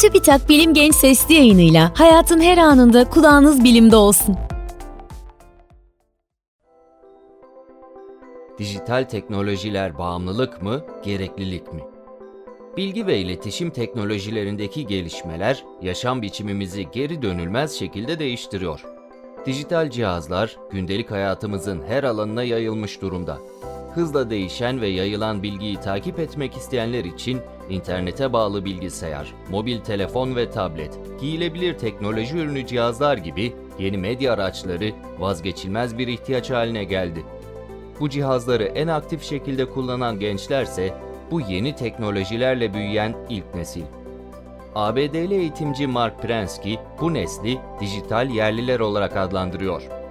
TÜBİTAK Bilim Genç Sesli yayınıyla hayatın her anında kulağınız bilimde olsun. Dijital teknolojiler bağımlılık mı, gereklilik mi? Bilgi ve iletişim teknolojilerindeki gelişmeler yaşam biçimimizi geri dönülmez şekilde değiştiriyor. Dijital cihazlar gündelik hayatımızın her alanına yayılmış durumda. Hızla değişen ve yayılan bilgiyi takip etmek isteyenler için internete bağlı bilgisayar, mobil telefon ve tablet, giyilebilir teknoloji ürünü cihazlar gibi yeni medya araçları vazgeçilmez bir ihtiyaç haline geldi. Bu cihazları en aktif şekilde kullanan gençlerse bu yeni teknolojilerle büyüyen ilk nesil. ABD'li eğitimci Mark Prensky bu nesli dijital yerliler olarak adlandırıyor.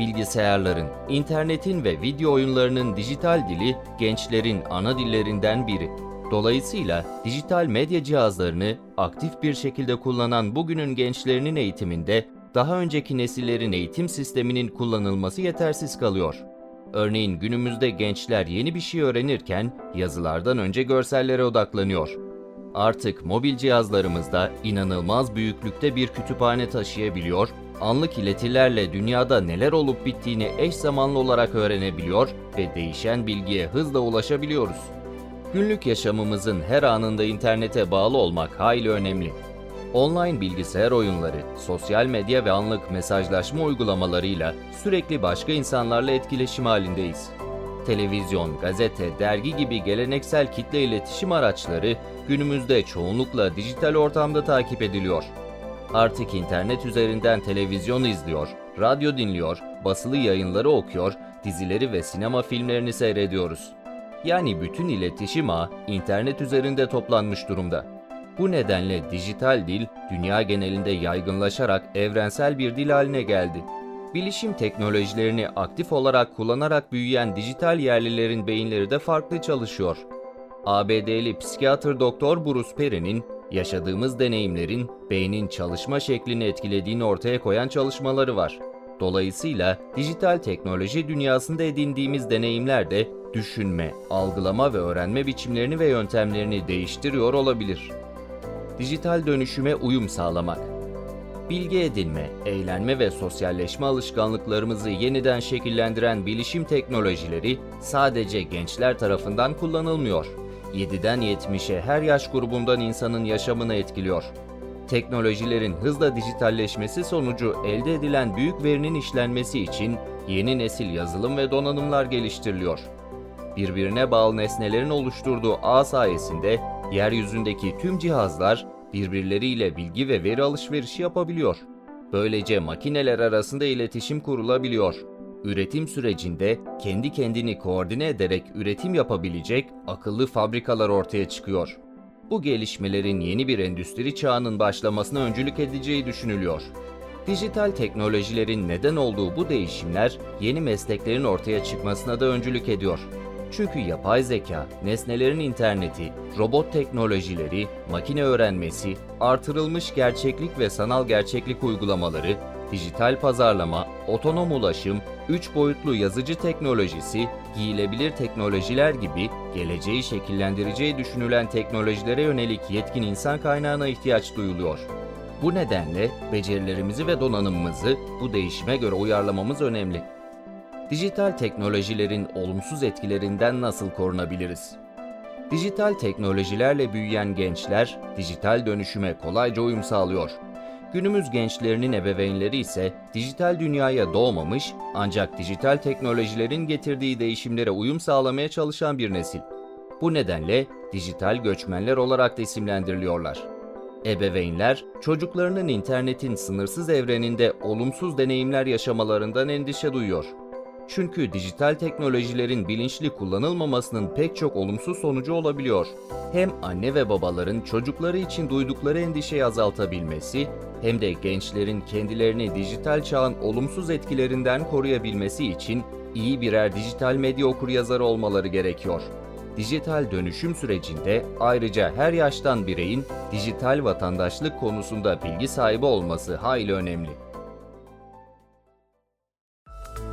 Bilgisayarların, internetin ve video oyunlarının dijital dili gençlerin ana dillerinden biri. Dolayısıyla dijital medya cihazlarını aktif bir şekilde kullanan bugünün gençlerinin eğitiminde daha önceki nesillerin eğitim sisteminin kullanılması yetersiz kalıyor. Örneğin günümüzde gençler yeni bir şey öğrenirken yazılardan önce görsellere odaklanıyor. Artık mobil cihazlarımızda inanılmaz büyüklükte bir kütüphane taşıyabiliyor, anlık iletilerle dünyada neler olup bittiğini eş zamanlı olarak öğrenebiliyor ve değişen bilgiye hızla ulaşabiliyoruz. Günlük yaşamımızın her anında internete bağlı olmak hayli önemli. Online bilgisayar oyunları, sosyal medya ve anlık mesajlaşma uygulamalarıyla sürekli başka insanlarla etkileşim halindeyiz. Televizyon, gazete, dergi gibi geleneksel kitle iletişim araçları günümüzde çoğunlukla dijital ortamda takip ediliyor. Artık internet üzerinden televizyon izliyor, radyo dinliyor, basılı yayınları okuyor, dizileri ve sinema filmlerini seyrediyoruz. Yani bütün iletişim ağı internet üzerinde toplanmış durumda. Bu nedenle dijital dil dünya genelinde yaygınlaşarak evrensel bir dil haline geldi. Bilişim teknolojilerini aktif olarak kullanarak büyüyen dijital yerlilerin beyinleri de farklı çalışıyor. ABD'li psikiyatr doktor Bruce Perry'nin yaşadığımız deneyimlerin beynin çalışma şeklini etkilediğini ortaya koyan çalışmaları var. Dolayısıyla dijital teknoloji dünyasında edindiğimiz deneyimler de düşünme, algılama ve öğrenme biçimlerini ve yöntemlerini değiştiriyor olabilir. Dijital dönüşüme uyum sağlamak bilgi edinme, eğlenme ve sosyalleşme alışkanlıklarımızı yeniden şekillendiren bilişim teknolojileri sadece gençler tarafından kullanılmıyor. 7'den 70'e her yaş grubundan insanın yaşamını etkiliyor. Teknolojilerin hızla dijitalleşmesi sonucu elde edilen büyük verinin işlenmesi için yeni nesil yazılım ve donanımlar geliştiriliyor. Birbirine bağlı nesnelerin oluşturduğu ağ sayesinde yeryüzündeki tüm cihazlar birbirleriyle bilgi ve veri alışverişi yapabiliyor. Böylece makineler arasında iletişim kurulabiliyor. Üretim sürecinde kendi kendini koordine ederek üretim yapabilecek akıllı fabrikalar ortaya çıkıyor. Bu gelişmelerin yeni bir endüstri çağının başlamasına öncülük edeceği düşünülüyor. Dijital teknolojilerin neden olduğu bu değişimler yeni mesleklerin ortaya çıkmasına da öncülük ediyor. Çünkü yapay zeka, nesnelerin interneti, robot teknolojileri, makine öğrenmesi, artırılmış gerçeklik ve sanal gerçeklik uygulamaları, dijital pazarlama, otonom ulaşım, 3 boyutlu yazıcı teknolojisi, giyilebilir teknolojiler gibi geleceği şekillendireceği düşünülen teknolojilere yönelik yetkin insan kaynağına ihtiyaç duyuluyor. Bu nedenle becerilerimizi ve donanımımızı bu değişime göre uyarlamamız önemli. Dijital teknolojilerin olumsuz etkilerinden nasıl korunabiliriz? Dijital teknolojilerle büyüyen gençler dijital dönüşüme kolayca uyum sağlıyor. Günümüz gençlerinin ebeveynleri ise dijital dünyaya doğmamış ancak dijital teknolojilerin getirdiği değişimlere uyum sağlamaya çalışan bir nesil. Bu nedenle dijital göçmenler olarak da isimlendiriliyorlar. Ebeveynler, çocuklarının internetin sınırsız evreninde olumsuz deneyimler yaşamalarından endişe duyuyor. Çünkü dijital teknolojilerin bilinçli kullanılmamasının pek çok olumsuz sonucu olabiliyor. Hem anne ve babaların çocukları için duydukları endişeyi azaltabilmesi, hem de gençlerin kendilerini dijital çağın olumsuz etkilerinden koruyabilmesi için iyi birer dijital medya okuryazarı olmaları gerekiyor. Dijital dönüşüm sürecinde ayrıca her yaştan bireyin dijital vatandaşlık konusunda bilgi sahibi olması hayli önemli.